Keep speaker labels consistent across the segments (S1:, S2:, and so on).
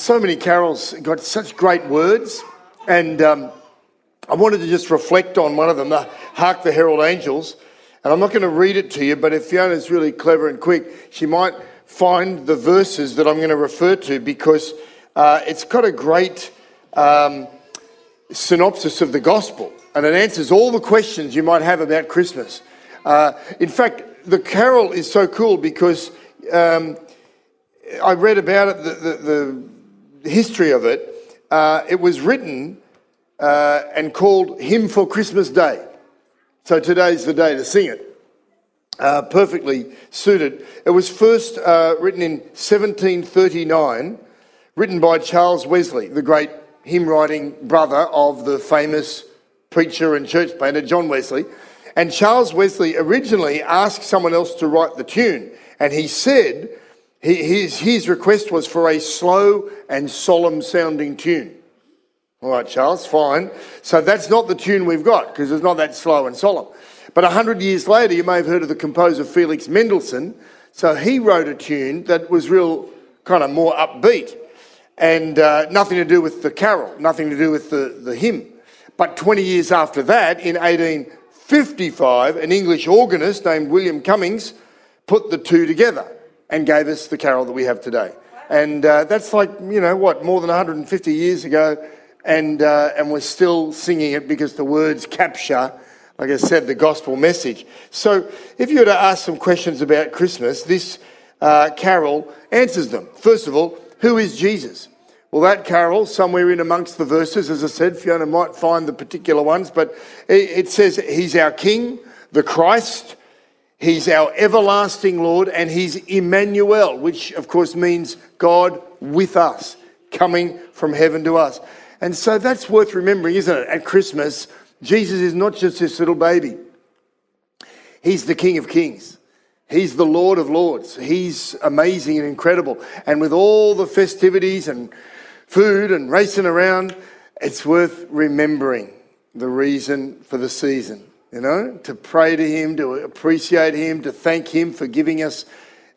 S1: so many carols got such great words, and um, I wanted to just reflect on one of them, the Hark the Herald Angels. And I'm not going to read it to you, but if Fiona's really clever and quick, she might find the verses that I'm going to refer to because uh, it's got a great um, synopsis of the gospel and it answers all the questions you might have about Christmas. Uh, in fact, the carol is so cool because um, I read about it, the, the, the history of it. Uh, it was written uh, and called Hymn for Christmas Day. So today's the day to sing it. Uh, perfectly suited. It was first uh, written in 1739, written by Charles Wesley, the great hymn writing brother of the famous preacher and church planter John Wesley. And Charles Wesley originally asked someone else to write the tune, and he said his, his request was for a slow and solemn sounding tune. All right, Charles, fine. So that's not the tune we've got because it's not that slow and solemn. But a hundred years later, you may have heard of the composer Felix Mendelssohn. So he wrote a tune that was real, kind of more upbeat and uh, nothing to do with the carol, nothing to do with the, the hymn. But 20 years after that, in 1855, an English organist named William Cummings put the two together and gave us the carol that we have today. And uh, that's like, you know, what, more than 150 years ago, and, uh, and we're still singing it because the words capture, like I said, the gospel message. So if you were to ask some questions about Christmas, this uh, carol answers them. First of all, who is Jesus? Well, that carol, somewhere in amongst the verses, as I said, Fiona might find the particular ones, but it, it says he's our King, the Christ, He's our everlasting Lord and He's Emmanuel, which of course means God with us, coming from heaven to us. And so that's worth remembering, isn't it? At Christmas, Jesus is not just this little baby, He's the King of Kings. He's the Lord of Lords. He's amazing and incredible. And with all the festivities and food and racing around, it's worth remembering the reason for the season you know, to pray to Him, to appreciate Him, to thank Him for giving us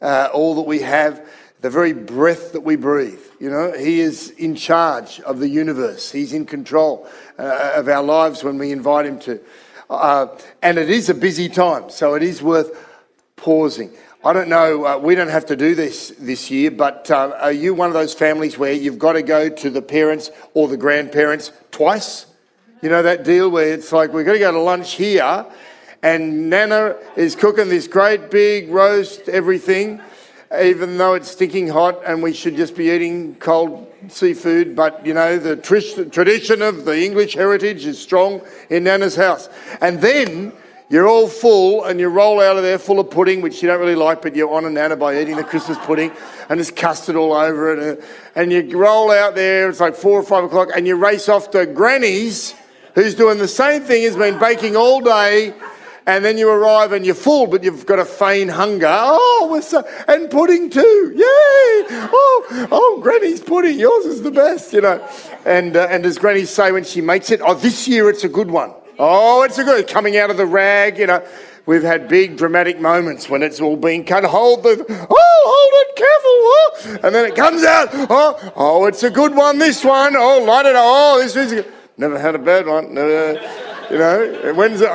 S1: uh, all that we have, the very breath that we breathe. You know, He is in charge of the universe, He's in control uh, of our lives when we invite Him to. Uh, and it is a busy time, so it is worth pausing. I don't know, uh, we don't have to do this this year, but uh, are you one of those families where you've got to go to the parents or the grandparents twice? You know that deal where it's like we're going to go to lunch here, and Nana is cooking this great big roast everything, even though it's stinking hot, and we should just be eating cold seafood. But you know the tr- tradition of the English heritage is strong in Nana's house, and then. You're all full and you roll out of there full of pudding, which you don't really like, but you're on honour Nana by eating the Christmas pudding and there's custard all over it. And you roll out there, it's like four or five o'clock, and you race off to Granny's who's doing the same thing, has been baking all day, and then you arrive and you're full, but you've got a feign hunger. Oh, we're so, and pudding too. Yay! Oh, oh, Granny's pudding. Yours is the best, you know. And, uh, and does Granny say when she makes it, oh, this year it's a good one. Oh, it's a good, coming out of the rag, you know. We've had big dramatic moments when it's all been cut. Hold the, oh, hold it, careful, oh. And then it comes out, oh, oh, it's a good one, this one. Oh, light it, oh, this is. Never had a bad one. Never, you know, when's it?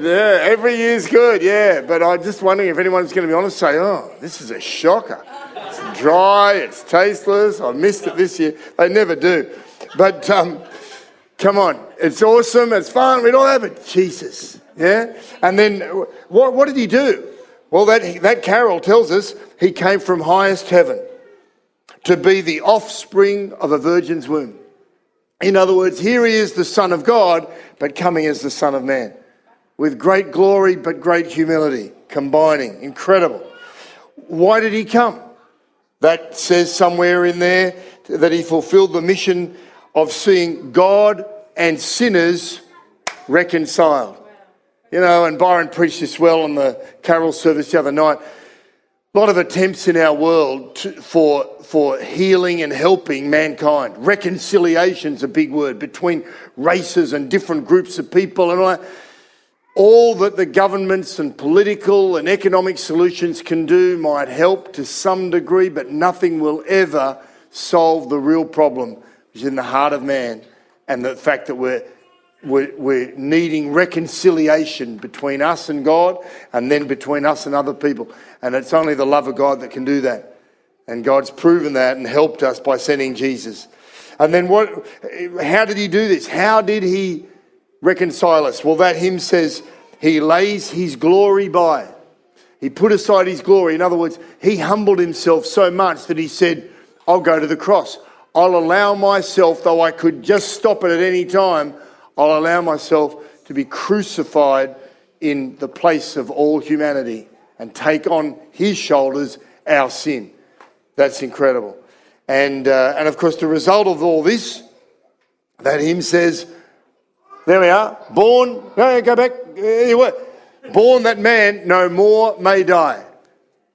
S1: Yeah, every year's good. Yeah, but I'm just wondering if anyone's going to be honest, say, "Oh, this is a shocker. It's dry. It's tasteless. I missed it this year." They never do. But um, come on, it's awesome. It's fun. We don't have it. Jesus, yeah. And then what? What did he do? Well, that that carol tells us he came from highest heaven to be the offspring of a virgin's womb. In other words, here he is, the Son of God, but coming as the Son of Man. With great glory, but great humility, combining. Incredible. Why did he come? That says somewhere in there that he fulfilled the mission of seeing God and sinners reconciled. You know, and Byron preached this well on the carol service the other night. A lot of attempts in our world to, for, for healing and helping mankind. Reconciliation's a big word between races and different groups of people and. All that the governments and political and economic solutions can do might help to some degree, but nothing will ever solve the real problem, which is in the heart of man, and the fact that we're, we're, we're needing reconciliation between us and God, and then between us and other people. And it's only the love of God that can do that. And God's proven that and helped us by sending Jesus. And then what? How did He do this? How did He reconcile us? Well, that hymn says He lays His glory by. He put aside His glory. In other words, He humbled Himself so much that He said, I'll go to the cross. I'll allow myself, though I could just stop it at any time, I'll allow myself to be crucified in the place of all humanity and take on His shoulders our sin. That's incredible. And, uh, and of course, the result of all this, that hymn says, there we are, born, no, go back. Born that man no more may die.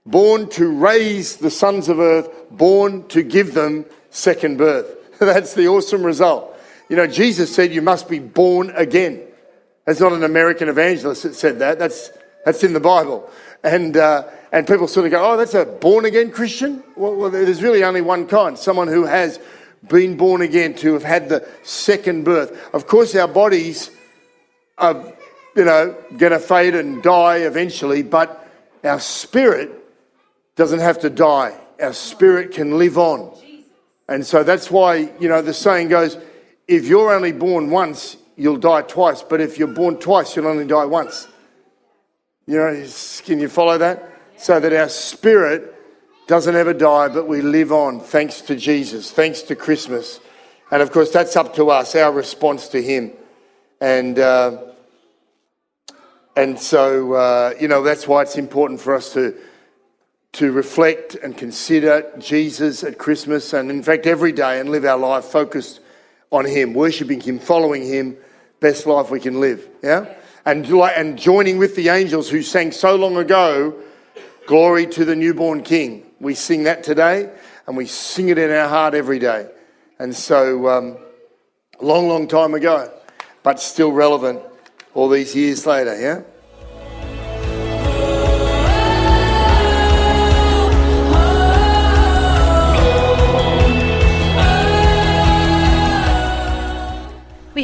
S1: Born to raise the sons of earth, born to give them second birth. That's the awesome result. You know, Jesus said you must be born again. That's not an American evangelist that said that. That's, that's in the Bible. And, uh, and people sort of go, oh, that's a born again Christian? Well, well, there's really only one kind someone who has been born again, to have had the second birth. Of course, our bodies are, you know, going to fade and die eventually, but our spirit doesn't have to die. Our spirit can live on. And so that's why, you know, the saying goes if you're only born once, you'll die twice. But if you're born twice, you'll only die once. You know, can you follow that? So that our spirit doesn't ever die, but we live on thanks to Jesus, thanks to Christmas. And of course, that's up to us, our response to Him. And, uh, and so, uh, you know, that's why it's important for us to, to reflect and consider Jesus at Christmas and, in fact, every day and live our life focused on Him, worshipping Him, following Him, best life we can live. Yeah? And, and joining with the angels who sang so long ago, Glory to the newborn King. We sing that today and we sing it in our heart every day. And so, um, long, long time ago, but still relevant all these years later, yeah?